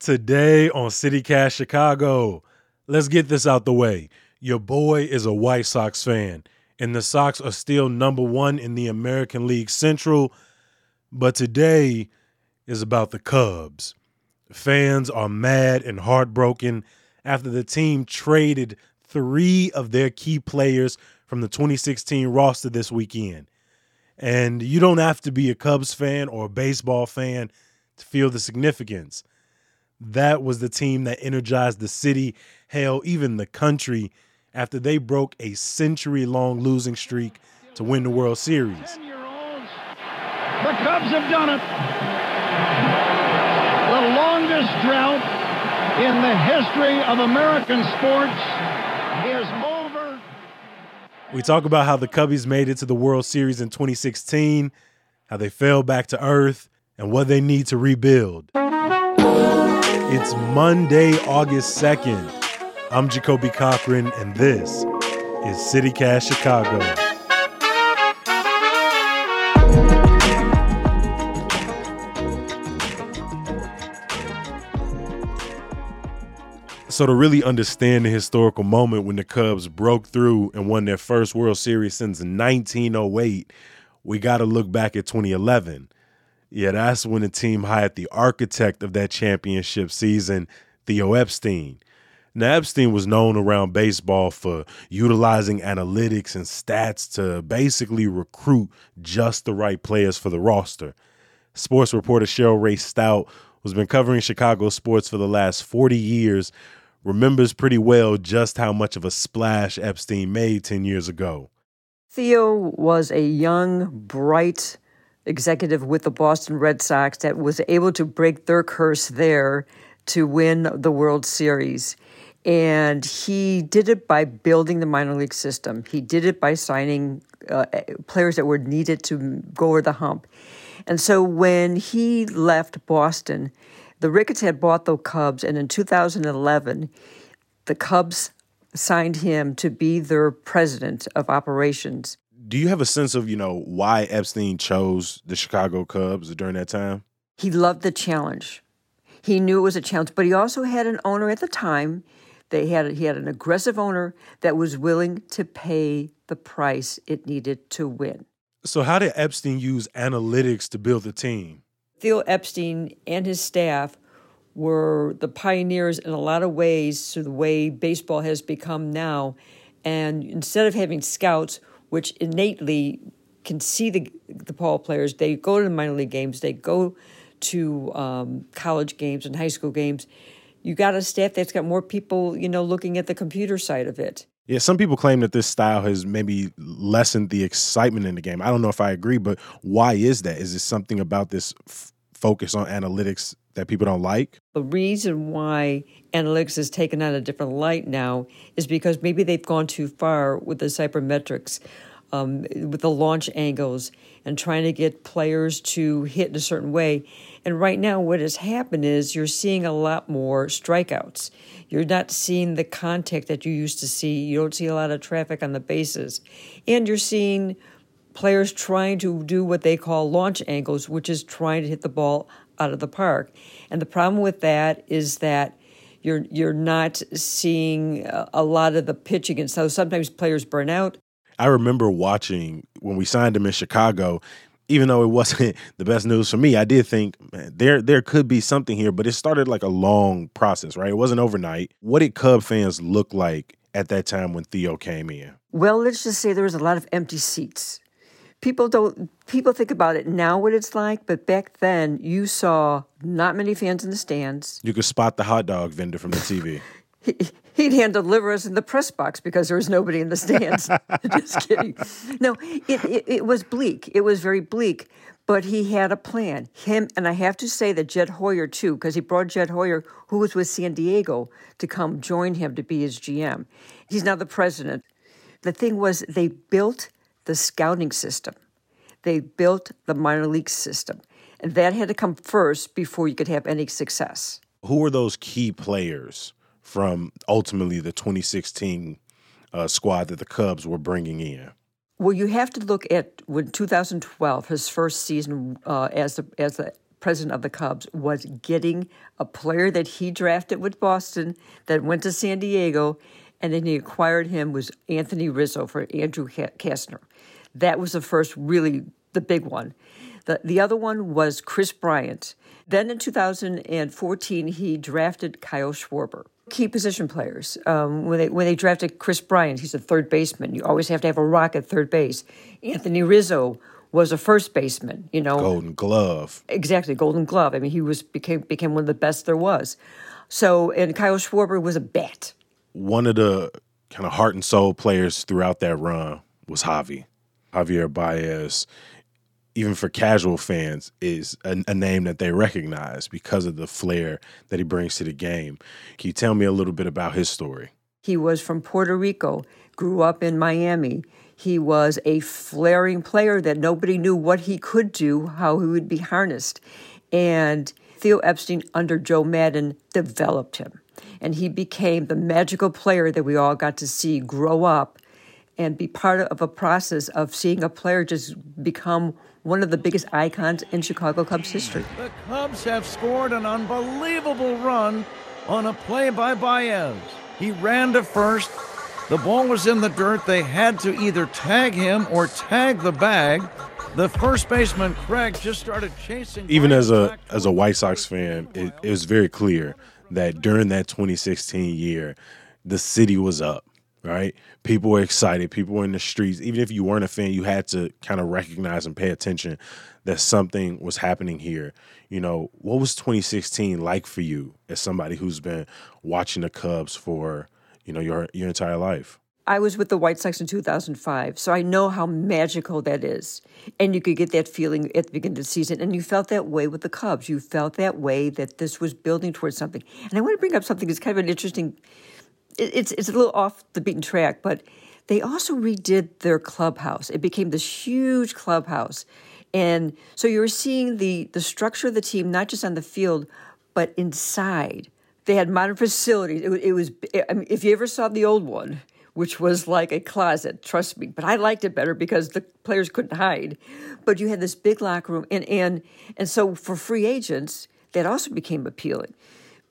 Today on CityCast Chicago, let's get this out the way. Your boy is a White Sox fan, and the Sox are still number one in the American League Central. But today is about the Cubs. Fans are mad and heartbroken after the team traded three of their key players from the 2016 roster this weekend. And you don't have to be a Cubs fan or a baseball fan to feel the significance. That was the team that energized the city, hell, even the country, after they broke a century long losing streak to win the World Series. The Cubs have done it. The longest drought in the history of American sports is over. We talk about how the Cubbies made it to the World Series in 2016, how they fell back to earth, and what they need to rebuild. It's Monday, August 2nd. I'm Jacoby Cochran, and this is CityCast Chicago. So, to really understand the historical moment when the Cubs broke through and won their first World Series since 1908, we got to look back at 2011. Yeah, that's when the team hired the architect of that championship season, Theo Epstein. Now, Epstein was known around baseball for utilizing analytics and stats to basically recruit just the right players for the roster. Sports reporter Cheryl Raye-Stone, who's been covering Chicago sports for the last 40 years, remembers pretty well just how much of a splash Epstein made 10 years ago. Theo was a young, bright executive with the Boston Red Sox that was able to break their curse there to win the World Series. And he did it by building the minor league system. He did it by signing uh, players that were needed to go over the hump. And so when he left Boston, the Ricketts had bought the Cubs, and in 2011, the Cubs signed him to be their president of operations. Do you have a sense of, you know, why Epstein chose the Chicago Cubs during that time? He loved the challenge. He knew it was a challenge, but he also had an owner at the time. They had he had an aggressive owner that was willing to pay the price it needed to win. So how did Epstein use analytics to build the team? Theo Epstein and his staff were the pioneers in a lot of ways to the way baseball has become now. And instead of having scouts, which innately can see the the ball players, they go to the minor league games, they go to um, college games and high school games. You got a staff that's got more people, you know, looking at the computer side of it. Yeah, some people claim that this style has maybe lessened the excitement in the game. I don't know if I agree, but why is that? Is it something about this f- focus on analytics that people don't like? The reason why analytics is taken on a different light now is because maybe they've gone too far with the sabermetrics, um, with the launch angles, and trying to get players to hit in a certain way. And right now, what has happened is you're seeing a lot more strikeouts. You're not seeing the contact that you used to see. You don't see a lot of traffic on the bases. And you're seeing players trying to do what they call launch angles, which is trying to hit the ball out of the park. And the problem with that is that you're you're not seeing a lot of the pitching, and so sometimes players burn out. I remember watching when we signed him in Chicago. Even though it wasn't the best news for me, I did think man, there there could be something here. But it started like a long process, right? It wasn't overnight. What did Cub fans look like at that time when Theo came in? Well, let's just say there was a lot of empty seats people don't people think about it now what it's like but back then you saw not many fans in the stands. You could spot the hot dog vendor from the tv he, he'd hand deliver us in the press box because there was nobody in the stands. Just kidding. No it, it, it was bleak. It was very bleak but he had a plan. Him and i have to say that jed hoyer too because he brought jed hoyer who was with san diego to come join him to be his gm he's now the president. The thing was they built the scouting system. They built the minor league system. And that had to come first before you could have any success. Who were those key players from ultimately the 2016 uh, squad that the Cubs were bringing in? Well, you have to look at when 2012, his first season uh, as the as the president of the Cubs, was getting a player that he drafted with Boston that went to San Diego, and then he acquired him was Anthony Rizzo for Andrew Cashner. That was the first really the big one. The, the other one was Kris Bryant. Then in 2014, he drafted Kyle Schwarber. Key position players. Um, when, they, when they drafted Kris Bryant, he's a third baseman. You always have to have a rock at third base. Anthony Rizzo was a first baseman, you know. Golden glove. Exactly, golden glove. I mean, he was became became one of the best there was. So, and Kyle Schwarber was a bat. One of the kind of heart and soul players throughout that run was Javi. Javier Baez even for casual fans, is a, a, name that they recognize because of the flair that he brings to the game. Can you tell me a little bit about his story? He was from Puerto Rico, grew up in Miami. He was a flaring player that nobody knew what he could do, how he would be harnessed. And Theo Epstein, under Joe Maddon developed him. And he became the magical player that we all got to see grow up and be part of a process of seeing a player just become one of the biggest icons in Chicago Cubs history. The Cubs have scored an unbelievable run on a play by Baez. He ran to first. The ball was in the dirt. They had to either tag him or tag the bag. The first baseman Craig just started chasing. Even as a as a White Sox fan, it, it was very clear that during that 2016 year, the city was up right? People were excited. People were in the streets. Even if you weren't a fan, you had to kind of recognize and pay attention that something was happening here. You know, what was 2016 like for you as somebody who's been watching the Cubs for, you know, your your entire life? I was with the White Sox in 2005, so I know how magical that is. And you could get that feeling at the beginning of the season. And you felt that way with the Cubs. You felt that way that this was building towards something. And I want to bring up something that's kind of an interesting it's it's a little off the beaten track, but they also redid their clubhouse. It became this huge clubhouse, and so you were seeing the the structure of the team not just on the field, but inside. They had modern facilities. It, it was I mean, if you ever saw the old one, which was like a closet. Trust me, but I liked it better because the players couldn't hide. But you had this big locker room, and and and so for free agents, that also became appealing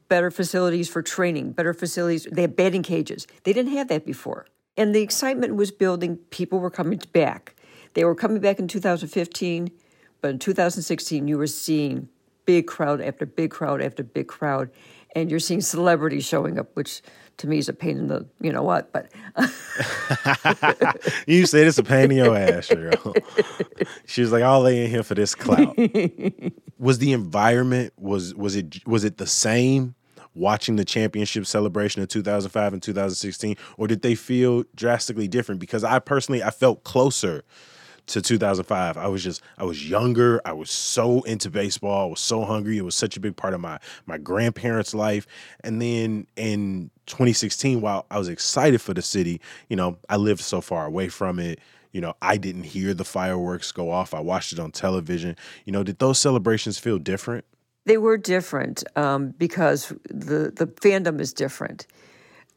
better facilities for training, better facilities. They had batting cages. They didn't have that before. And the excitement was building. People were coming back. They were coming back in 2015, but in 2016, you were seeing big crowd after big crowd after big crowd. And you're seeing celebrities showing up, which to me is a pain in the you know what, but you said it's a pain in your ass, girl. she was like, "I'll lay in here for this clout." was the environment was was it was it the same watching the championship celebration of 2005 and 2016 or did they feel drastically different because i personally i felt closer to 2005 i was just i was younger i was so into baseball i was so hungry it was such a big part of my my grandparents life. And then in 2016 while i was excited for the city you know i lived so far away from it you know i didn't hear the fireworks go off i watched it on television. You know did those celebrations feel different? They were different um, because the the fandom is different.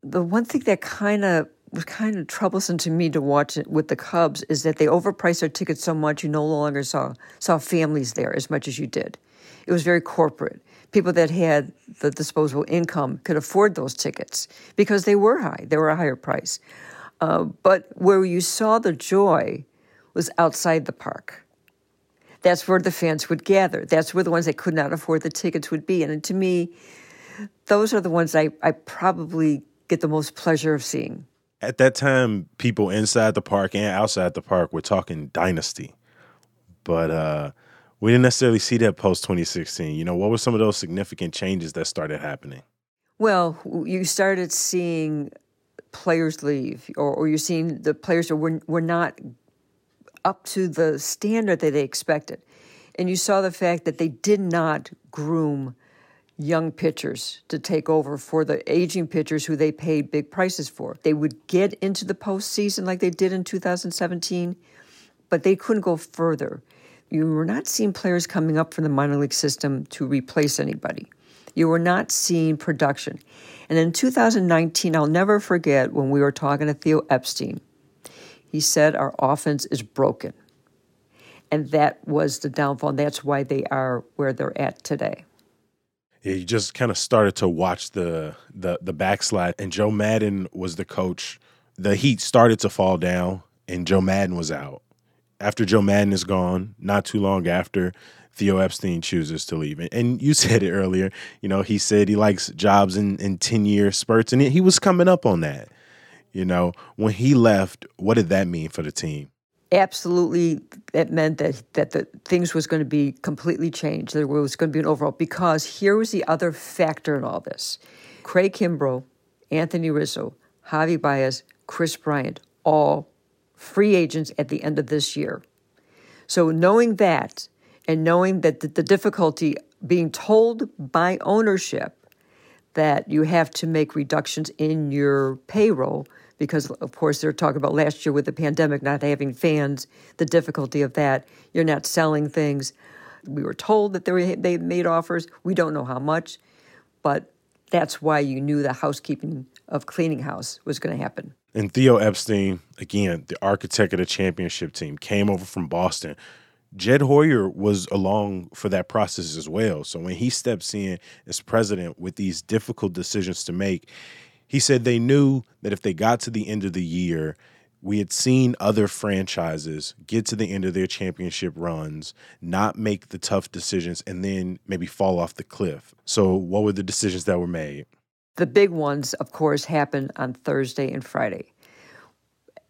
The one thing that kind of was kind of troublesome to me to watch it with the Cubs is that they overpriced their tickets so much you no longer saw saw families there as much as you did. It was very corporate. People that had the disposable income could afford those tickets because they were high. They were a higher price. Uh, but where you saw the joy was outside the park that's where the fans would gather. That's where the ones that could not afford the tickets would be. And to me, those are the ones I, I probably get the most pleasure of seeing. At that time, people inside the park and outside the park were talking dynasty. But uh, we didn't necessarily see that post 2016. You know, what were some of those significant changes that started happening? Well, you started seeing players leave, or, or you're seeing the players who were, were not up to the standard that they expected. And you saw the fact that they did not groom young pitchers to take over for the aging pitchers who they paid big prices for. They would get into the postseason like they did in 2017, but they couldn't go further. You were not seeing players coming up from the minor league system to replace anybody. You were not seeing production. And in 2019, I'll never forget when we were talking to Theo Epstein he said our offense is broken. And that was the downfall. And that's why they are where they're at today. You just kind of started to watch the the the backslide, and Joe Maddon was the coach. The Heat started to fall down, and Joe Maddon was out. After Joe Maddon is gone, not too long after, Theo Epstein chooses to leave. And you said it earlier, you know, he said he likes jobs in, in 10 year spurts, and he was coming up on that. You know, when he left, what did that mean for the team? Absolutely it meant that that the things was going to be completely changed. There was going to be an overall because here was the other factor in all this: Craig Kimbrel, Anthony Rizzo, Javi Baez, Kris Bryant, all free agents at the end of this year. So knowing that, and knowing that the, the difficulty being told by ownership that you have to make reductions in your payroll because of course they're talking about last year with the pandemic not having fans, the difficulty of that. You're not selling things. We were told that they were, they made offers. We don't know how much, but that's why you knew the housekeeping of cleaning house was going to happen. And Theo Epstein, again, the architect of the championship team, came over from Boston. Jed Hoyer was along for that process as well. So when he steps in as president with these difficult decisions to make, he said they knew that if they got to the end of the year, we had seen other franchises get to the end of their championship runs, not make the tough decisions, and then maybe fall off the cliff. So, what were the decisions that were made? The big ones, of course, happened on Thursday and Friday.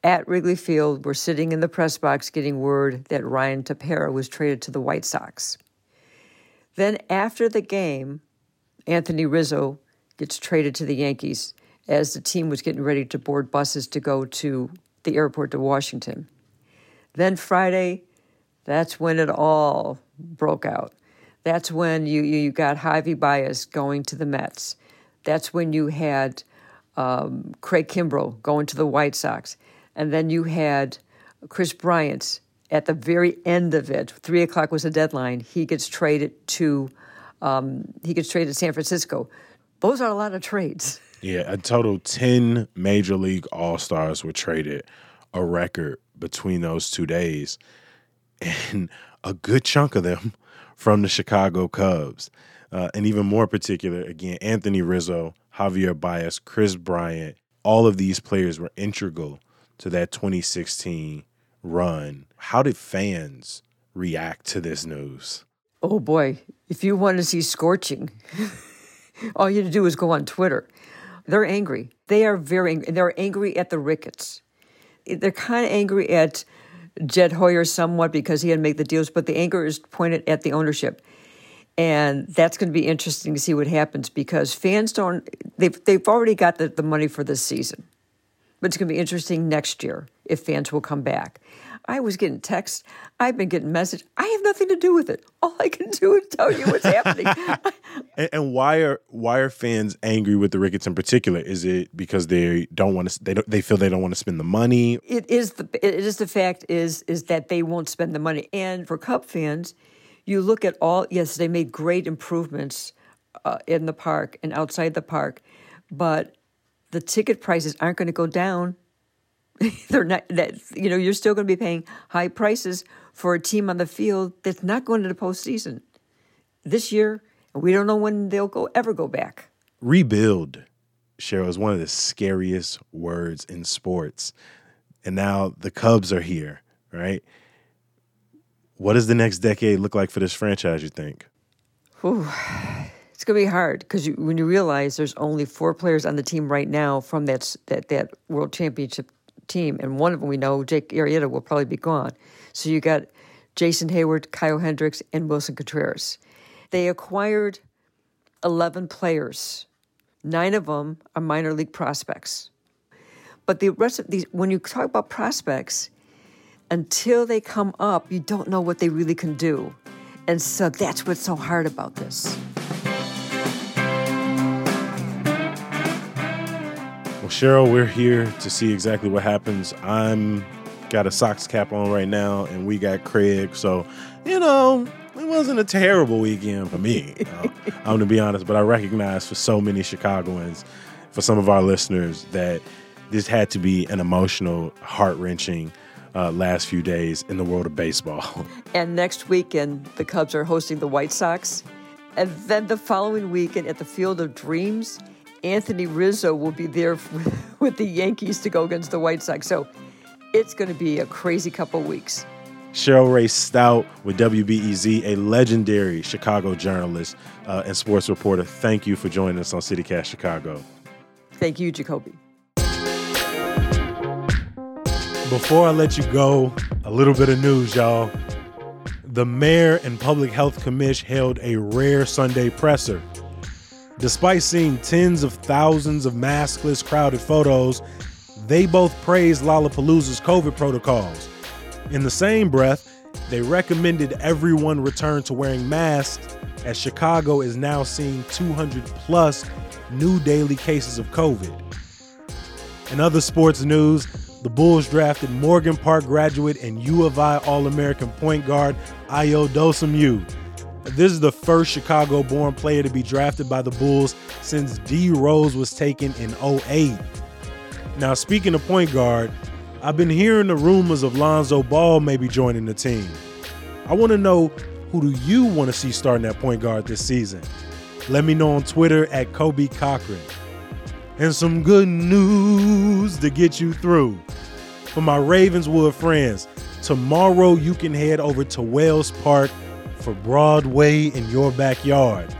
At Wrigley Field, we're sitting in the press box getting word that Ryan Tepera was traded to the White Sox. Then, after the game, Anthony Rizzo gets traded to the Yankees as the team was getting ready to board buses to go to the airport to Washington. Then Friday, that's when it all broke out. That's when you, you got Javi Baez going to the Mets. That's when you had um, Craig Kimbrel going to the White Sox. And then you had Kris Bryant at the very end of it. Three o'clock was the deadline. He gets traded to um, he gets traded to San Francisco. Those are a lot of trades. Yeah, a total 10 major league all stars were traded, a record between those two days. And a good chunk of them from the Chicago Cubs. Uh, and even more particular, again, Anthony Rizzo, Javier Baez, Kris Bryant, all of these players were integral to that 2016 run. How did fans react to this news? Oh boy, if you want to see scorching, all you have to do is go on Twitter. They're angry. They are very angry. They're angry at the Ricketts. They're kind of angry at Jed Hoyer somewhat because he had to make the deals, but the anger is pointed at the ownership. And that's going to be interesting to see what happens because fans don't, they've, they've already got the, the money for this season. But it's going to be interesting next year if fans will come back. I was getting texts. I've been getting messages. I have nothing to do with it. All I can do is tell you what's happening. and, and, why are why are fans angry with the Ricketts in particular? Is it because they don't want to? They don't, they feel they don't want to spend the money. It is the it is the fact is is that they won't spend the money. And for Cub fans, you look at all. Yes, they made great improvements uh, in the park and outside the park, but the ticket prices aren't going to go down they're not that you know you're still going to be paying high prices for a team on the field that's not going to the postseason this year. We don't know when they'll go ever go back. Rebuild, Cheryl, is one of the scariest words in sports, and now the Cubs are here, right? What does the next decade look like for this franchise? You think? Ooh, it's going to be hard because when you realize there's only four players on the team right now from that that that World Championship team, and one of them we know, Jake Arrieta, will probably be gone. So you got Jason Heyward, Kyle Hendricks, and Willson Contreras. They acquired 11 players. Nine of them are minor league prospects. But the rest of these, when you talk about prospects, until they come up, you don't know what they really can do. And so that's what's so hard about this. Well, Cheryl, we're here to see exactly what happens. I'm got a Sox cap on right now, and we got Craig. So, you know, it wasn't a terrible weekend for me. Uh, I'm going to be honest, but I recognize for so many Chicagoans, for some of our listeners, that this had to be an emotional, heart wrenching uh, last few days in the world of baseball. And next weekend, the Cubs are hosting the White Sox. And then the following weekend at the Field of Dreams, Anthony Rizzo will be there with the Yankees to go against the White Sox. So it's going to be a crazy couple weeks. Cheryl Raye-Stone with WBEZ, a legendary Chicago journalist uh, and sports reporter. Thank you for joining us on CityCast Chicago. Thank you, Jacoby. Before I let you go, a little bit of news, y'all. The mayor and public health commish held a rare Sunday presser. Despite seeing tens of thousands of maskless, crowded photos, they both praised Lollapalooza's COVID protocols. In the same breath, they recommended everyone return to wearing masks as Chicago is now seeing 200 plus new daily cases of COVID. In other sports news, the Bulls drafted Morgan Park graduate and U of I All American point guard Ayo Dosunmu. This is the first Chicago born player to be drafted by the Bulls since D Rose was taken in 08. Now, speaking of point guard, I've been hearing the rumors of Lonzo Ball maybe joining the team. I want to know who do you want to see starting at point guard this season? Let me know on Twitter at Kobe Cochran. And some good news to get you through. For my Ravenswood friends, tomorrow you can head over to Wells Park for Broadway in your backyard.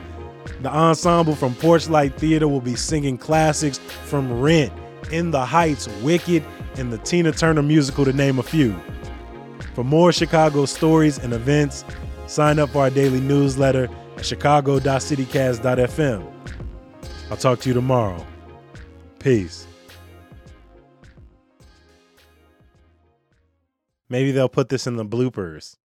The ensemble from Porchlight Theater will be singing classics from Rent, In the Heights, Wicked, and the Tina Turner musical, to name a few. For more Chicago stories and events, sign up for our daily newsletter at chicago.citycast.fm. I'll talk to you tomorrow. Peace. Maybe they'll put this in the bloopers.